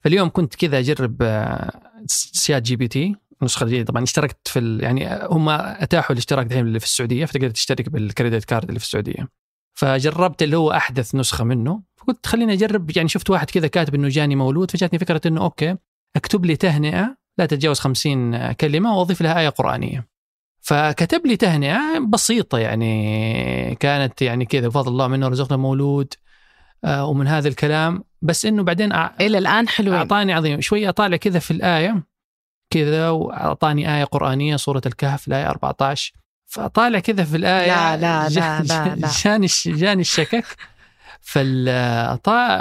فاليوم كنت كذا أجرب آه، ChatGPT النسخة الجديدة. طبعا اشتركت في. يعني هم أتاحوا الاشتراك دحين اللي في السعودية فتقدر تشترك بال credit card اللي في السعودية. فجربت اللي هو أحدث نسخة منه فقلت خليني أجرب. يعني شفت واحد كذا كاتب إنه جاني مولود فجاتني فكرة إنه okay أكتب لي تهنئة لا تتجاوز 50 كلمة وأضيف لها آية قرآنية. فكتب لي تهنئة بسيطة يعني كانت يعني كذا بفضل الله منه رزقنا مولود. ومن هذا الكلام بس إنه بعدين إلى الآن حلوين. أعطاني عظيم. شوي أطالع كذا في الآية كذا وأعطاني آية قرآنية سورة الكهف الآية 14 فطالع كذا في الآية لا لا لا لا, لا. جاني جاني الشكك.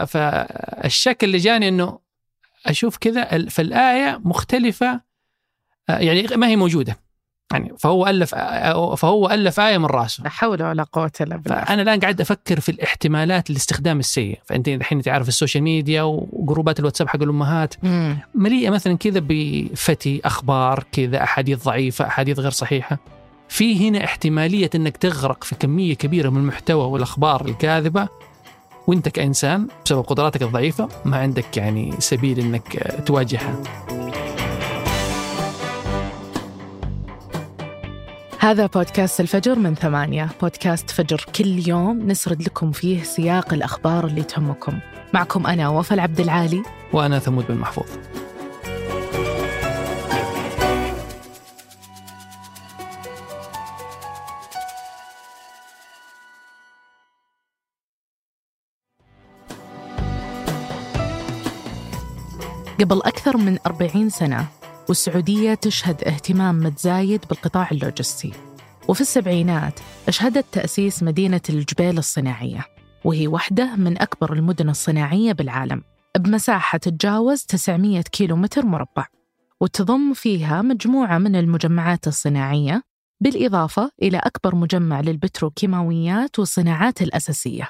فالشك اللي جاني إنه أشوف كذا فالايه مختلفة آه، يعني ما هي موجودة. يعني فهو ألف فهو ألف آية من رأسه. لا حول ولا قوة إلا بالله. فأنا الآن قاعد أفكر في الاحتمالات الاستخدام السيء. فأنت الحين تعرف ال social media وجروبات الواتساب حق الأمهات. مليئة مثلا كذا بفتي أخبار كذا أحاديث ضعيفة أحاديث غير صحيحة. في هنا احتمالية إنك تغرق في كمية كبيرة من المحتوى والأخبار الكاذبة. وأنت كإنسان بسبب قدراتك الضعيفة ما عندك يعني سبيل إنك تواجهها. هذا بودكاست الفجر من ثمانية. بودكاست فجر. كل يوم نسرد لكم فيه سياق الأخبار اللي تهمكم. معكم أنا وفاء عبد العالي. وأنا ثمود بن محفوظ. قبل أكثر من 40 سنة والسعودية تشهد اهتمام متزايد بالقطاع اللوجستي. وفي السبعينات أشهدت تأسيس مدينة الجبيل الصناعية وهي واحدة من أكبر المدن الصناعية بالعالم بمساحة تتجاوز 900 كيلومتر مربع. وتضم فيها مجموعة من المجمعات الصناعية بالإضافة إلى أكبر مجمع للبتروكيماويات والصناعات الأساسية.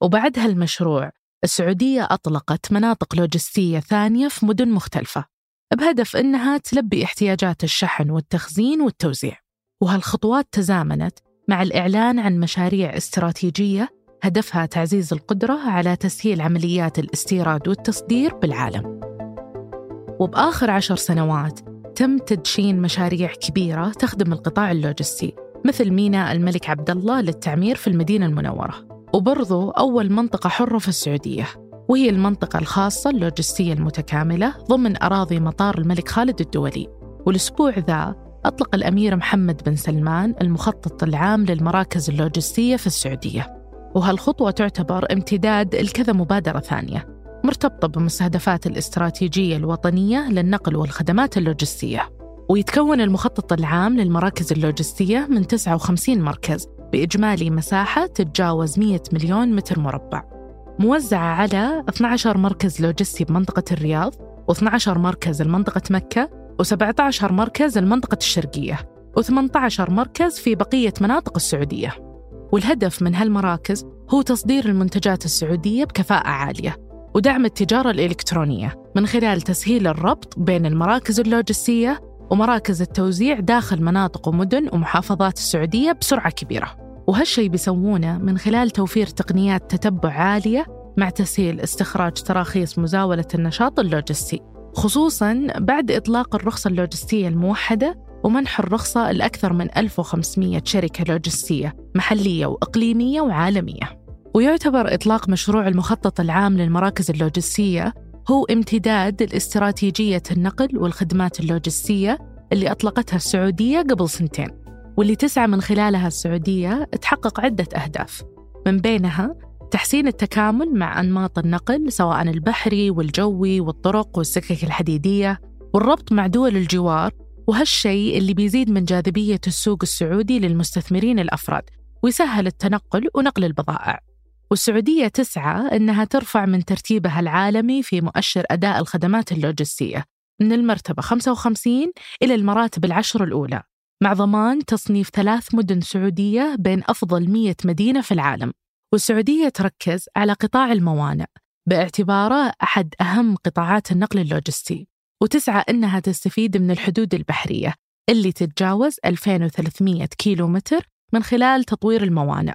وبعد هالمشروع السعودية أطلقت مناطق لوجستية ثانية في مدن مختلفة. بهدف أنها تلبي احتياجات الشحن والتخزين والتوزيع. وهالخطوات تزامنت مع الإعلان عن مشاريع استراتيجية هدفها تعزيز القدرة على تسهيل عمليات الاستيراد والتصدير بالعالم. وبآخر عشر سنوات تم تدشين مشاريع كبيرة تخدم القطاع اللوجستي مثل ميناء الملك عبد الله للتعمير في المدينة المنورة وبرضو أول منطقة حرة في السعودية. وهي المنطقة الخاصة اللوجستية المتكاملة ضمن أراضي مطار الملك خالد الدولي. والأسبوع ذا أطلق الأمير محمد بن سلمان المخطط العام للمراكز اللوجستية في السعودية. وهالخطوة تعتبر امتداد لكذا مبادرة ثانية مرتبطة بمستهدفات الاستراتيجية الوطنية للنقل والخدمات اللوجستية. ويتكون المخطط العام للمراكز اللوجستية من 59 مركز بإجمالي مساحة تتجاوز 100 مليون متر مربع. موزعة على 12 مركز لوجستي بمنطقة الرياض و12 مركز لمنطقة مكة و17 مركز لمنطقة الشرقية و18 مركز في بقية مناطق السعودية. والهدف من هالمراكز هو تصدير المنتجات السعودية بكفاءة عالية ودعم التجارة الإلكترونية من خلال تسهيل الربط بين المراكز اللوجستية ومراكز التوزيع داخل مناطق ومدن ومحافظات السعودية بسرعة كبيرة. وهالشي بيسوونه من خلال توفير تقنيات تتبع عالية مع تسهيل استخراج تراخيص مزاولة النشاط اللوجستي خصوصاً بعد إطلاق الرخصة اللوجستية الموحدة ومنح الرخصة لأكثر من 1500 شركة لوجستية محلية وإقليمية وعالمية. ويعتبر إطلاق مشروع المخطط العام للمراكز اللوجستية هو امتداد لاستراتيجية النقل والخدمات اللوجستية اللي أطلقتها السعودية قبل سنتين. واللي تسعى من خلالها السعودية تحقق عدة أهداف من بينها تحسين التكامل مع أنماط النقل سواء البحري والجوي والطرق والسكك الحديدية والربط مع دول الجوار وهالشيء اللي بيزيد من جاذبية السوق السعودي للمستثمرين الأفراد ويسهل التنقل ونقل البضائع. والسعودية تسعى أنها ترفع من ترتيبها العالمي في مؤشر أداء الخدمات اللوجستية من المرتبة 55 إلى المراتب العشر الأولى. مع ضمان تصنيف ثلاث مدن سعودية بين أفضل 100 مدينة في العالم. والسعودية تركز على قطاع الموانئ باعتباره أحد أهم قطاعات النقل اللوجستي. وتسعى أنها تستفيد من الحدود البحرية اللي تتجاوز 2300 كيلو متر من خلال تطوير الموانئ.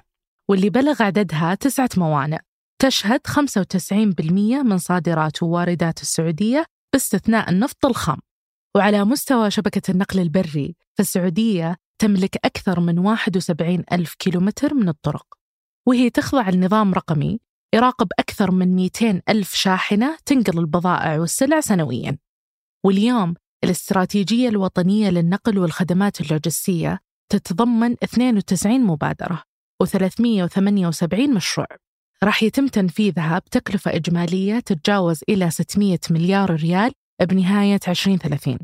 واللي بلغ عددها تسعة موانئ تشهد 95% من صادرات وواردات السعودية باستثناء النفط الخام. وعلى مستوى شبكة النقل البري فالسعودية تملك أكثر من 71 ألف كيلومتر من الطرق. وهي تخضع لنظام رقمي يراقب أكثر من 200 ألف شاحنة تنقل البضائع والسلع سنوياً. واليوم الاستراتيجية الوطنية للنقل والخدمات اللوجستية تتضمن 92 مبادرة و378 مشروع. راح يتم تنفيذها بتكلفة إجمالية تتجاوز إلى 600 مليار ريال بنهاية 2030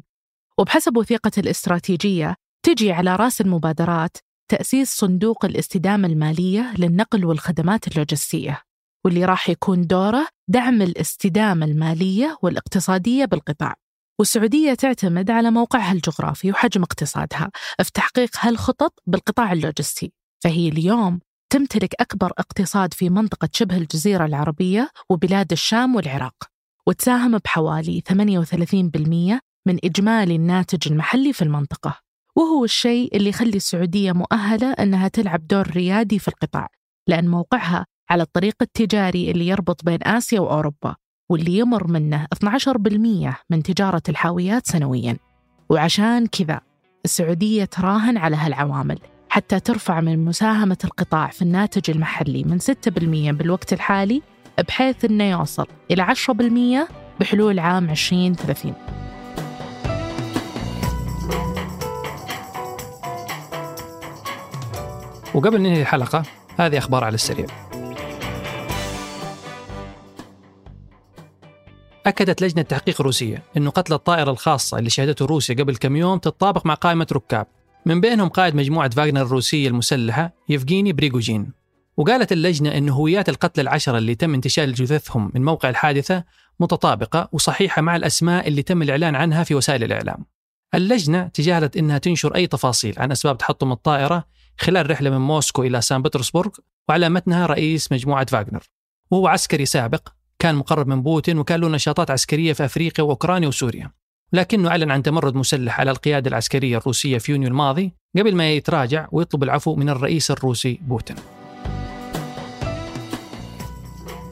وبحسب وثيقة الاستراتيجية تجي على رأس المبادرات تأسيس صندوق الاستدامة المالية للنقل والخدمات اللوجستية واللي راح يكون دوره دعم الاستدامة المالية والاقتصادية بالقطاع. والسعودية تعتمد على موقعها الجغرافي وحجم اقتصادها في تحقيق هالخطط بالقطاع اللوجستي. فهي اليوم تمتلك أكبر اقتصاد في منطقة شبه الجزيرة العربية وبلاد الشام والعراق. وتساهم بحوالي 38% من إجمالي الناتج المحلي في المنطقة. وهو الشيء اللي يخلي السعودية مؤهلة أنها تلعب دور ريادي في القطاع لأن موقعها على الطريق التجاري اللي يربط بين آسيا وأوروبا واللي يمر منه 12% من تجارة الحاويات سنوياً. وعشان كذا السعودية تراهن على هالعوامل حتى ترفع من مساهمة القطاع في الناتج المحلي من 6% بالوقت الحالي بحيث أنه يوصل إلى 10% بحلول عام 2030 وقبل ننهي الحلقة هذه أخبار على السريع. أكدت لجنة تحقيق روسية أن قتل الطائرة الخاصة اللي شهدته روسيا قبل كم يوم تتطابق مع قائمة ركاب. من بينهم قائد مجموعة فاغنر الروسية المسلحة يفغيني بريغوجين. وقالت اللجنة أن هويات القتلى العشرة اللي تم انتشال جثثهم من موقع الحادثة متطابقة وصحيحة مع الأسماء اللي تم الإعلان عنها في وسائل الإعلام. اللجنة تجاهلت أنها تنشر أي تفاصيل عن أسباب تحطم الطائرة خلال رحلة من موسكو إلى سان بطرسبورغ وعلى متنها رئيس مجموعة فاغنر. وهو عسكري سابق كان مقرب من بوتين وكان له نشاطات عسكرية في أفريقيا وأوكرانيا وسوريا. لكنه أعلن عن تمرد مسلح على القيادة العسكرية الروسية في يونيو الماضي قبل ما يتراجع ويطلب العفو من الرئيس الروسي بوتين.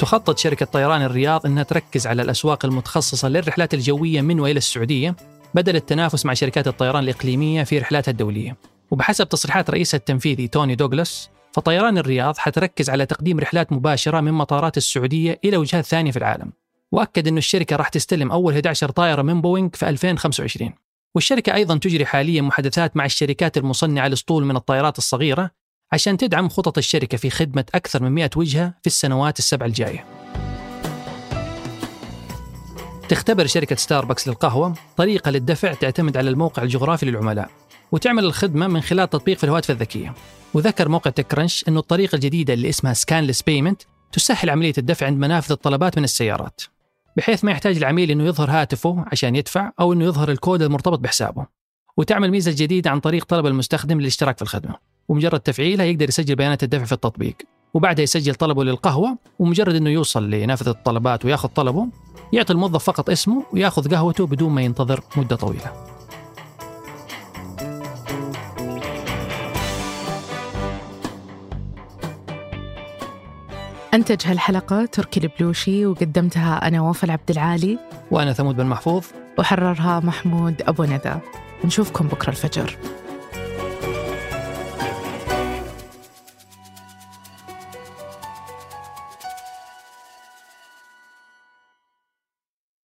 تخطط شركة طيران الرياض أنها تركز على الأسواق المتخصصة للرحلات الجوية من وإلى السعودية بدل التنافس مع شركات الطيران الإقليمية في رحلاتها الدولية. وبحسب تصريحات رئيسها التنفيذي توني دوغلاس فطيران الرياض حتركز على تقديم رحلات مباشرة من مطارات السعودية إلى وجهات ثانية في العالم. وأكد أن الشركة راح تستلم أول 11 طائرة من بوينغ في 2025 والشركة أيضا تجري حاليا محادثات مع الشركات المصنعة الأسطول من الطائرات الصغيرة عشان تدعم خطط الشركة في خدمة أكثر من 100 وجهة في السنوات السبع الجاية. تختبر شركة ستاربكس للقهوة طريقة للدفع تعتمد على الموقع الجغرافي للعملاء وتعمل الخدمة من خلال تطبيق في الهواتف الذكية. وذكر موقع TechCrunch أنه الطريقة الجديدة اللي اسمها scanless payment تسهل عملية الدفع عند منافذ الطلبات من السيارات بحيث ما يحتاج العميل أنه يظهر هاتفه عشان يدفع أو أنه يظهر الكود المرتبط بحسابه. وتعمل ميزة جديدة عن طريق طلب المستخدم للاشتراك في الخدمة. ومجرد تفعيلها يقدر يسجل بيانات الدفع في التطبيق. وبعدها يسجل طلبه للقهوة ومجرد أنه يوصل لنافذة الطلبات وياخذ طلبه يعطي الموظف فقط اسمه وياخذ قهوته بدون ما ينتظر مدة طويلة. أنتج هالحلقة تركي البلوشي وقدمتها أنا وفاء عبد العالي. وأنا ثمود بن محفوظ. وحررها محمود أبو ندى. نشوفكم بكرة الفجر.